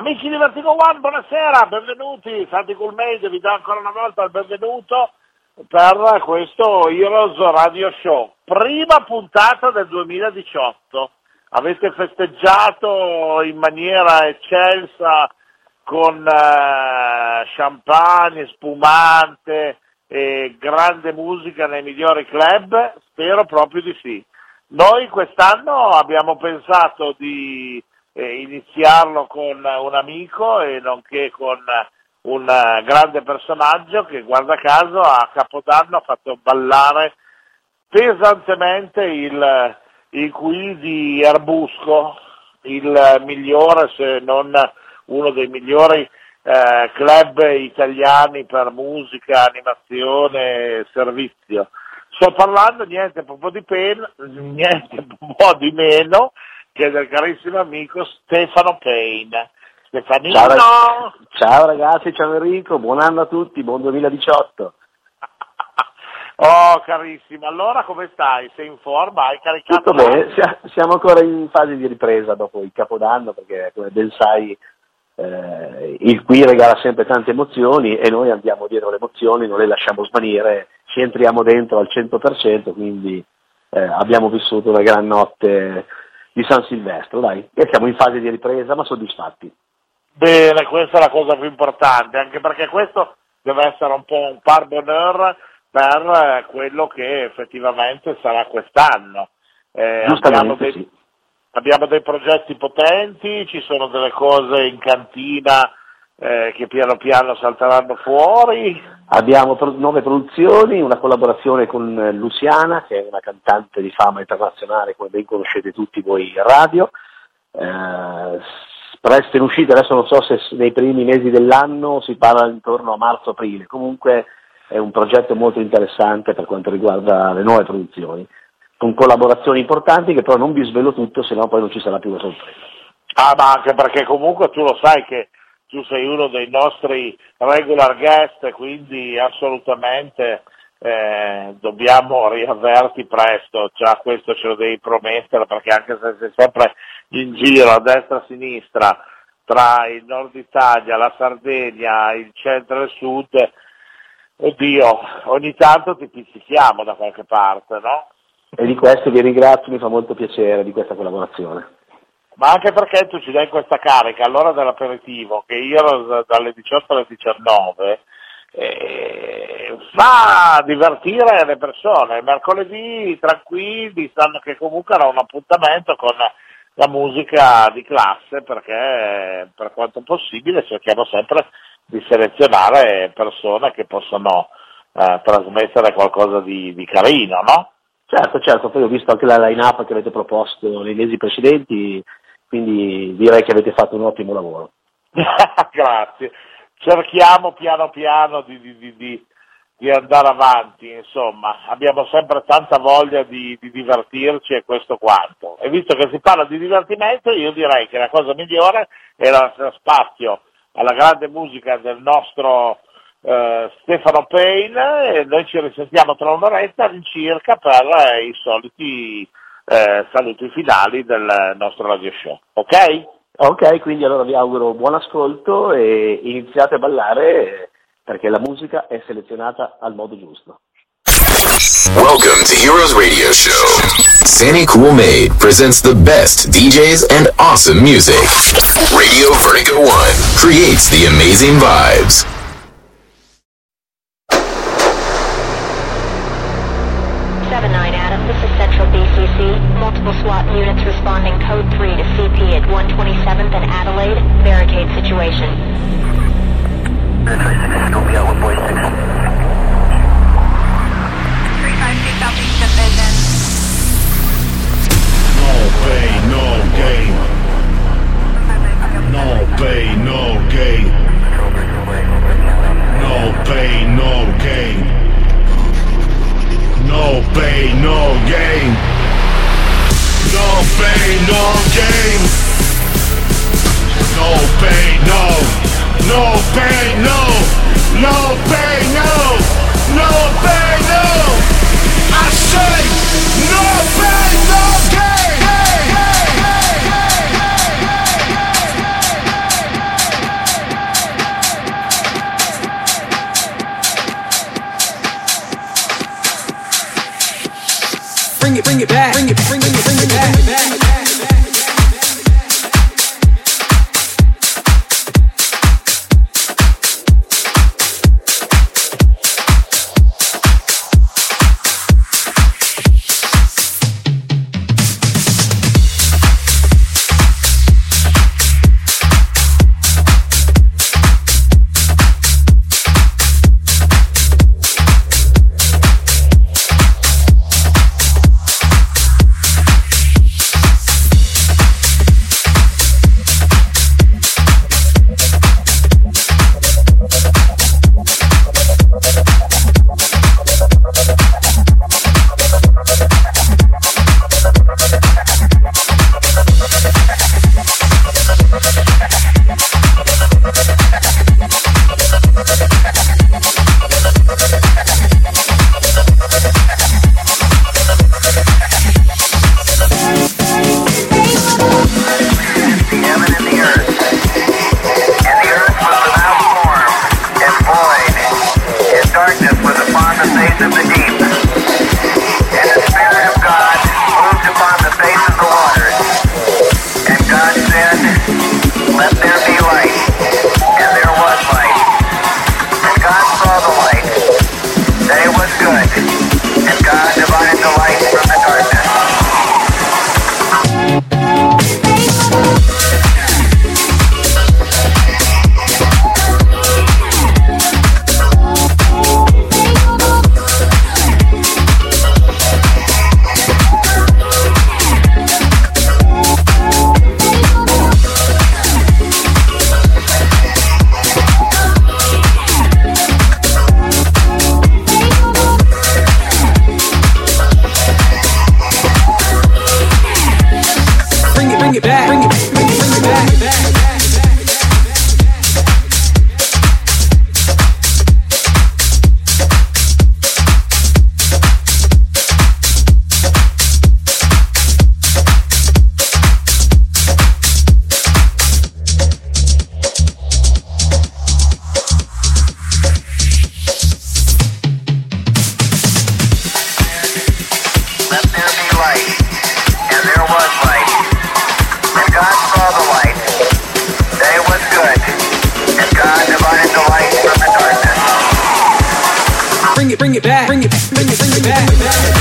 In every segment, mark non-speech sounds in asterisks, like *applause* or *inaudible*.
Amici di Vertigo One, buonasera, benvenuti, Santi Medio, vi do ancora una volta il benvenuto per questo Heroes Radio Show. Prima puntata del 2018, avete festeggiato in maniera eccelsa con eh, champagne, spumante e grande musica nei migliori club? Spero proprio di sì. Noi quest'anno abbiamo pensato di eh, iniziarlo con un amico e nonché con un grande personaggio che guarda caso a Capodanno ha fatto ballare pesantemente il, il qui di Erbusco, il migliore se non uno dei migliori eh, club italiani per musica, animazione e servizio. Sto parlando niente po' di pena, *laughs* niente po' di meno che del carissimo amico Stefano Payne. Stefanino! Ciao, ciao ragazzi, ciao Enrico, buon anno a tutti, buon 2018. *laughs* Oh carissimo, allora come stai? Sei in forma? Hai caricato? Tutto bene, siamo ancora in fase di ripresa dopo il Capodanno perché come ben sai eh, il qui regala sempre tante emozioni e noi andiamo dietro le emozioni, non le lasciamo svanire, ci entriamo dentro al 100%, quindi eh, abbiamo vissuto una gran notte di San Silvestro, dai, e siamo in fase di ripresa ma soddisfatti. Bene, questa è la cosa più importante, anche perché questo deve essere un po' un par bonheur per eh, quello che effettivamente sarà quest'anno. Eh, abbiamo, dei, sì. abbiamo, dei, progetti potenti, ci sono delle cose in cantina eh, che piano piano salteranno fuori. Abbiamo pro- nuove produzioni, una collaborazione con eh, Luciana, che è una cantante di fama internazionale, come ben conoscete tutti voi in radio. Eh, presto in uscita, adesso non so se nei primi mesi dell'anno si parla intorno a marzo-aprile, comunque è un progetto molto interessante per quanto riguarda le nuove produzioni, con collaborazioni importanti che però non vi svelo tutto, se no poi non ci sarà più la sorpresa. Ah, ma anche perché comunque tu lo sai che tu sei uno dei nostri regular guest, quindi assolutamente eh, dobbiamo riaverti presto, già questo ce lo devi promettere perché anche se sei sempre in giro a destra e a sinistra tra il nord Italia, la Sardegna, il centro e il sud, Oddio, ogni tanto ti pizzichiamo da qualche parte, no? E di questo vi ringrazio, mi fa molto piacere di questa collaborazione. Ma anche perché tu ci dai questa carica all'ora dell'aperitivo, che io dalle 18 alle 19 eh, fa divertire le persone. Mercoledì tranquilli, sanno che comunque era un appuntamento con la musica di classe perché per quanto possibile cerchiamo sempre di selezionare persone che possono eh, trasmettere qualcosa di, di, carino, no? Certo, certo, poi ho visto anche la line-up che avete proposto nei mesi precedenti, quindi direi che avete fatto un ottimo lavoro. *laughs* Grazie. Cerchiamo piano piano di, di, di, di, andare avanti, insomma, abbiamo sempre tanta voglia di, divertirci e questo quanto. E visto che si parla di divertimento, io direi che la cosa migliore è lasciare spazio alla grande musica del nostro eh, Stefano Payne e noi ci risentiamo tra un'oretta all'incirca per eh, i soliti eh, saluti finali del nostro radio show. Ok? Ok, quindi allora vi auguro buon ascolto e iniziate a ballare perché la musica è selezionata al modo giusto. Welcome to Heroes Radio Show. Sandy Cool Made presents the best DJs and awesome music. Radio Vertigo 1 creates the amazing vibes. Central BCC. Multiple SWAT units responding code 3 to CP at 127th and Adelaide. Barricade situation. 26, Scoopy out 146. Southeast Division. No pay, no gain. No pay, no gain. No pay, no gain. No pay, no gain. No pay, no gain. No pay, no. No pay, no. No pay, no. No pay, no. I say no pain, it back, bring it, bring it, bring it back.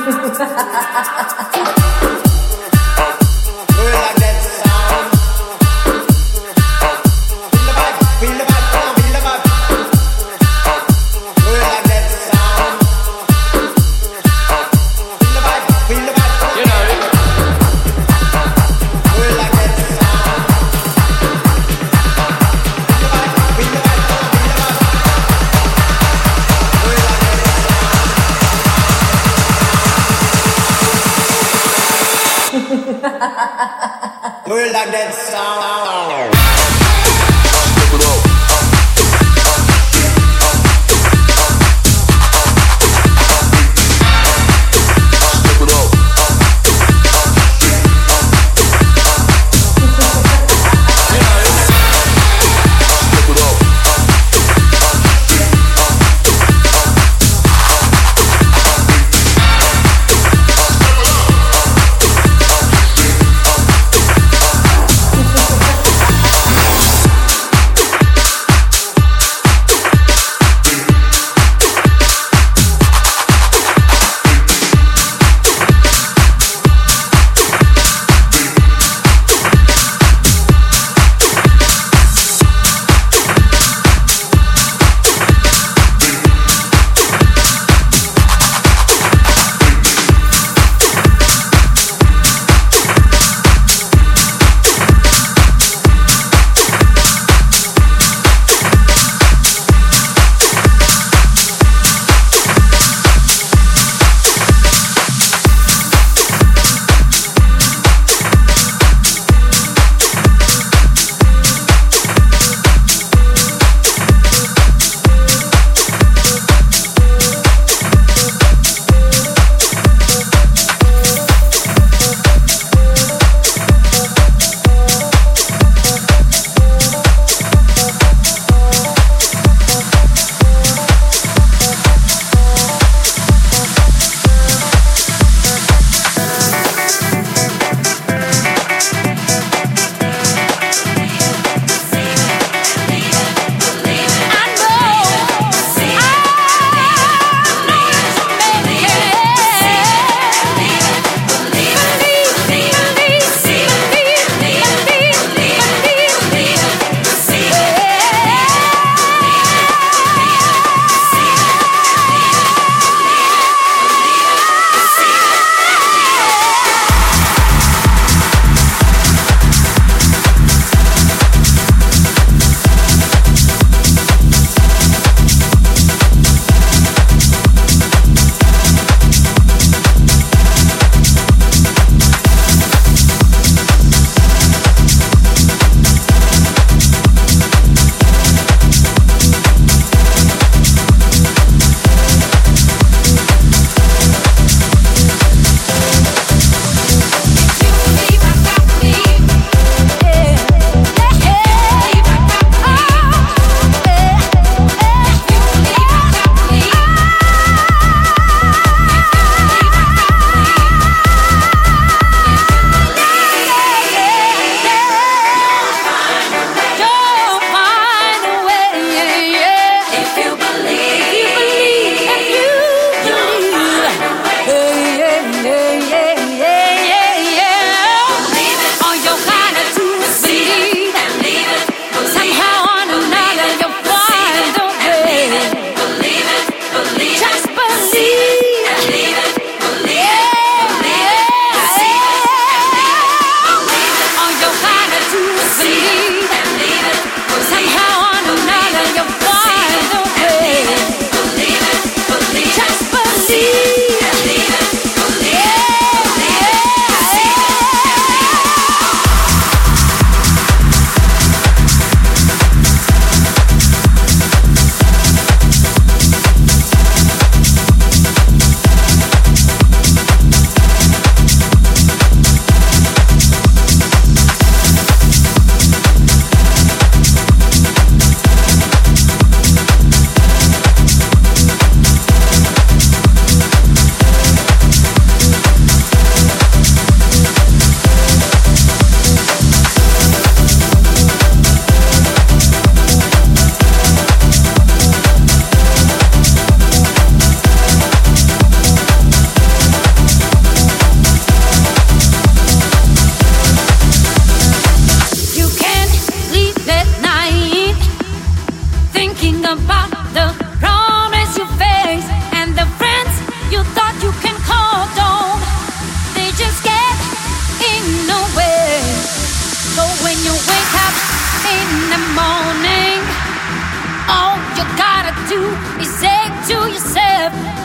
Ha ha ha ha ha ha!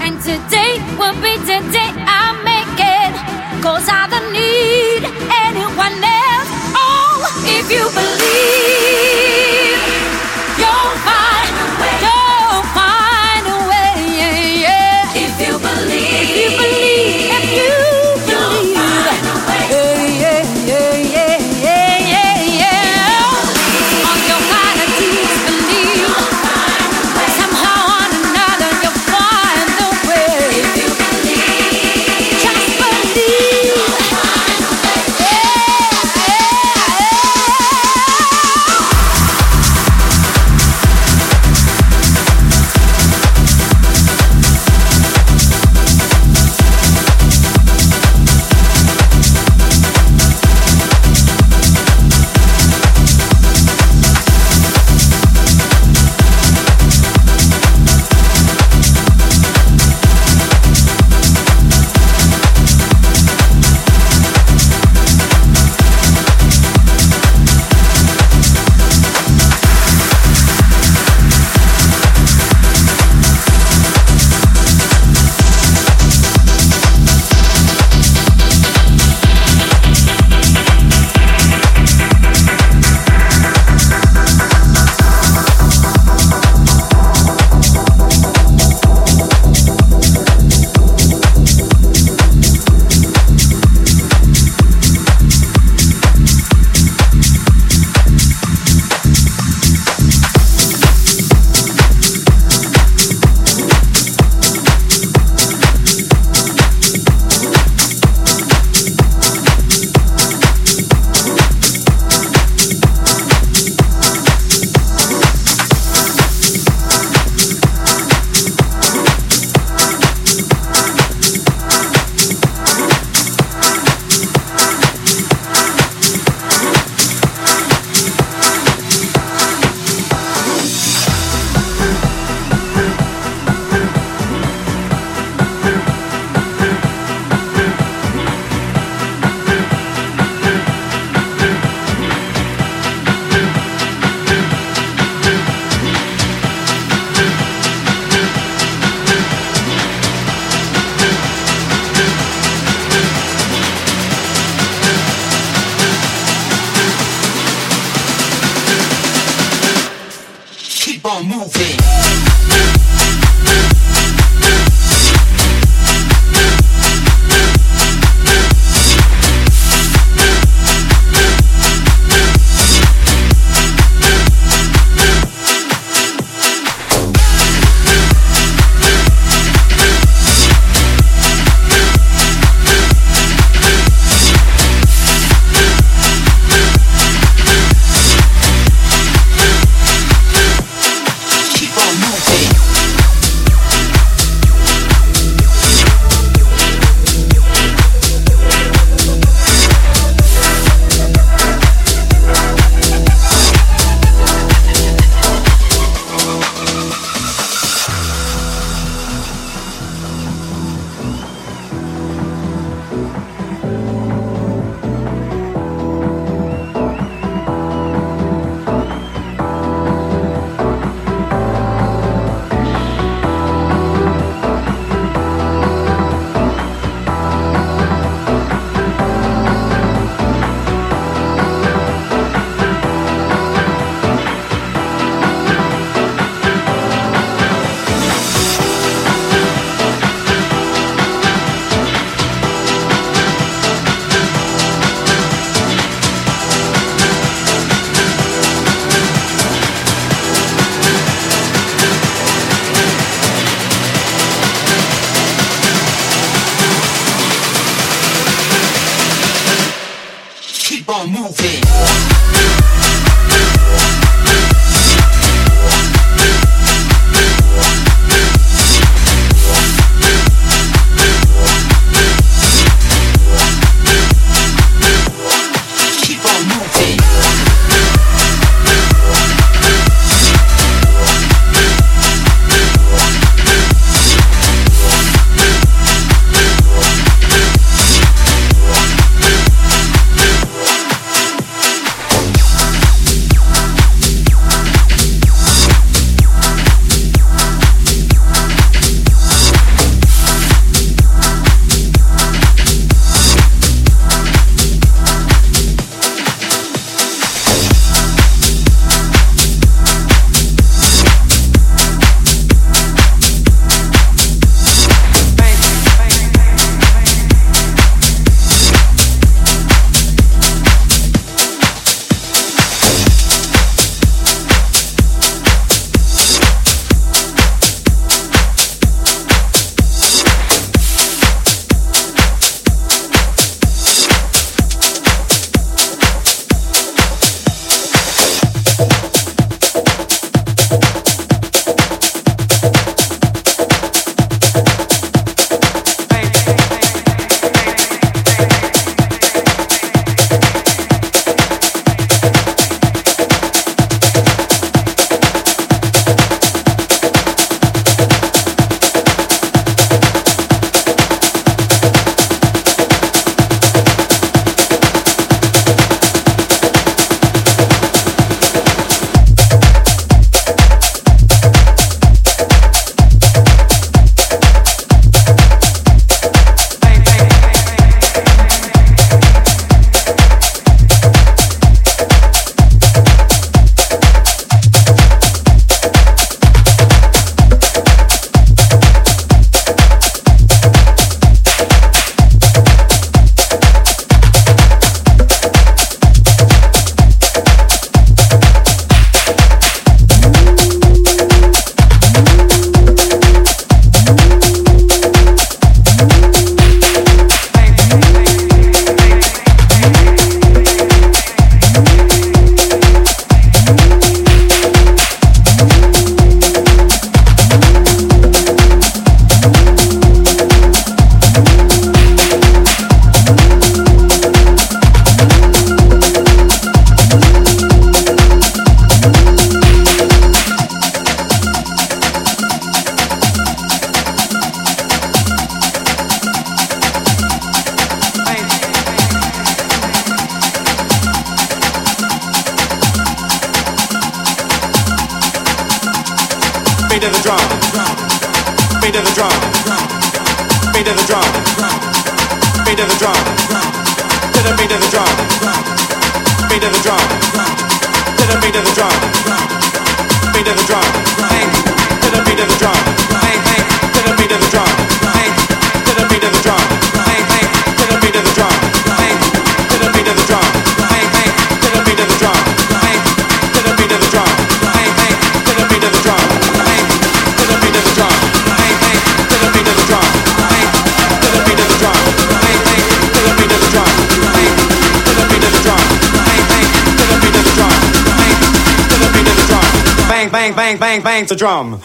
And today will be strong. bang, bang, bang to drum.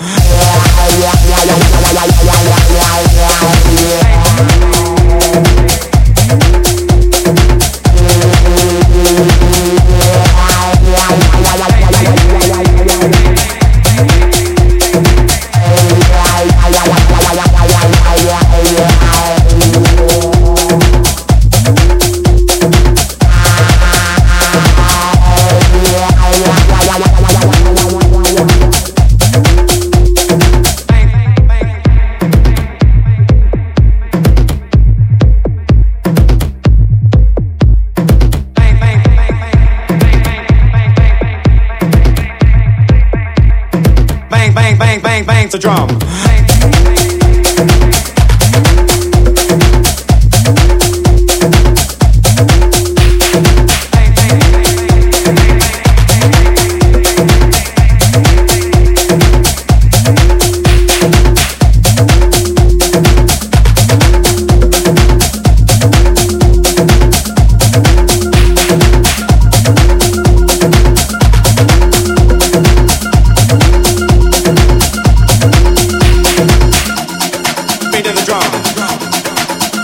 of the drum.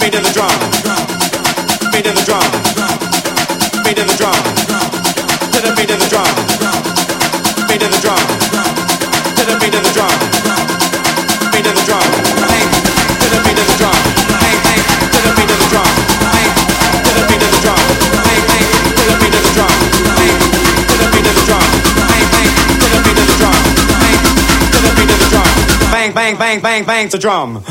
Beat in the drum. Beat in the drum. Beat in the drum. To the beat of the drum. Beat in the drum. To the beat of the drum. bang, bang, bang, bang to drum.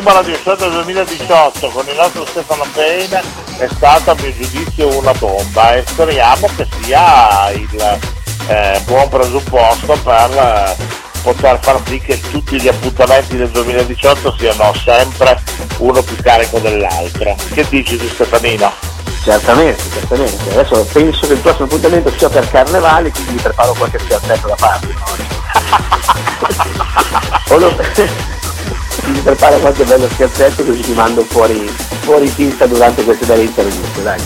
Radio show del 2018 con il nostro Stefano Payne è stato a mio giudizio una bomba e speriamo che sia il eh, buon presupposto per eh, poter far sì che tutti gli appuntamenti del 2018 siano sempre uno più carico dell'altro. Che dici tu Stefanino? Certamente, certamente. Adesso penso che il prossimo appuntamento sia per carnevale, quindi mi preparo qualche scherzetto da. O *laughs* preparo qualche bello scherzetto così ti mando fuori, fuori pista durante queste belle interviste, dai.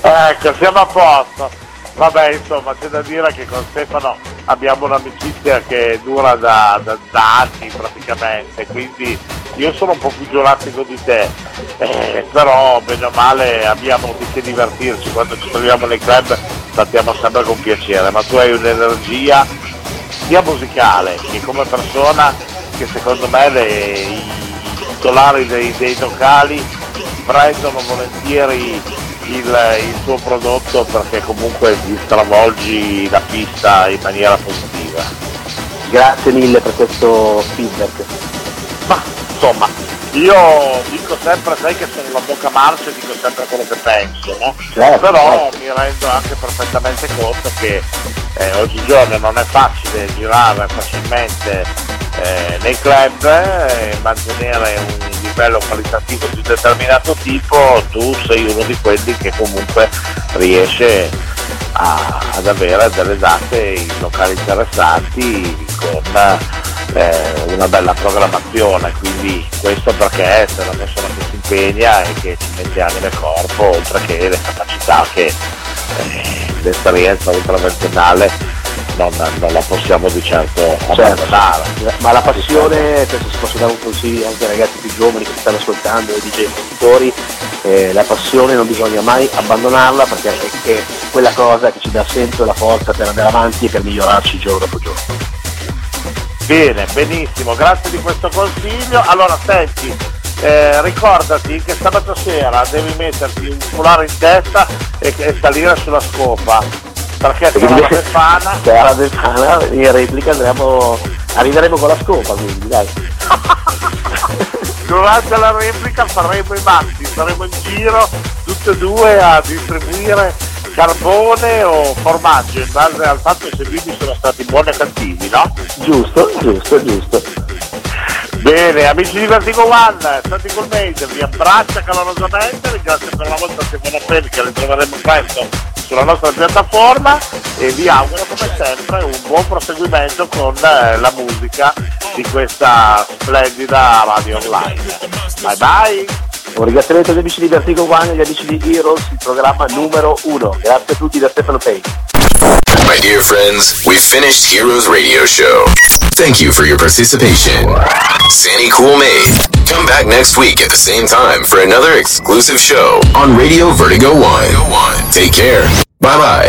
Ecco, siamo a posto. Vabbè, insomma, c'è da dire che con Stefano abbiamo un'amicizia che dura da, da- da anni praticamente, quindi io sono un po' più giurassico di te, eh, però bene o male abbiamo di che divertirci, quando ci troviamo nei club saltiamo sempre con piacere, ma tu hai un'energia sia musicale che come persona che secondo me le- i titolari dei, dei locali prendono volentieri il, il tuo prodotto perché comunque ti stravolgi la pista in maniera positiva. Grazie mille per questo feedback. Ma insomma, io dico sempre, sai che sono la bocca marcia e dico sempre quello che penso, no? Certo, Però mi rendo anche perfettamente conto che eh, oggigiorno non è facile girare facilmente eh, nei club e mantenere un livello qualitativo di un determinato tipo, tu sei uno di quelli che comunque riesce a- ad avere delle date in locali interessanti con eh, una bella programmazione, quindi questo perché sei una persona che si impegna e che ci mette anima e corpo, oltre che le capacità che eh, l'esperienza ultraventennale non, non la possiamo di certo abbandonare. Ma la passione, penso si possa dare un consiglio anche ai ragazzi più giovani che stanno ascoltando, ai DJ produttori, eh, la passione non bisogna mai abbandonarla perché è, quella cosa che ci dà sempre la forza per andare avanti e per migliorarci giorno dopo giorno. Bene, benissimo, grazie di questo consiglio. Allora senti, eh, ricordati che sabato sera devi metterti un foulard in testa e, e salire sulla scopa, perché c'è la Befana. Se alla Befana in replica andremo, arriveremo con la scopa quindi dai. *laughs* Durante la replica faremo i matti, saremo in giro tutte e due a distribuire carbone o formaggio in base al fatto se i vini sono stati buoni o cattivi, no? Giusto, giusto, giusto. Bene, amici di Vertigo One, stati col Made, vi abbraccia calorosamente, ringrazio per la volta Stefano Peri che li troveremo presto sulla nostra piattaforma e vi auguro come sempre un buon proseguimento con eh, la musica di questa splendida radio online. Bye bye! Un ringraziamento agli amici di Vertigo One e agli amici di Heroes, il programma numero uno. Grazie a tutti da Stefano Pei. My dear friends, we've finished Heroes Radio Show. Thank you for your participation. Sandy Cool Made. Come back next week at the same time for another exclusive show on Radio Vertigo One. Take care. Bye bye.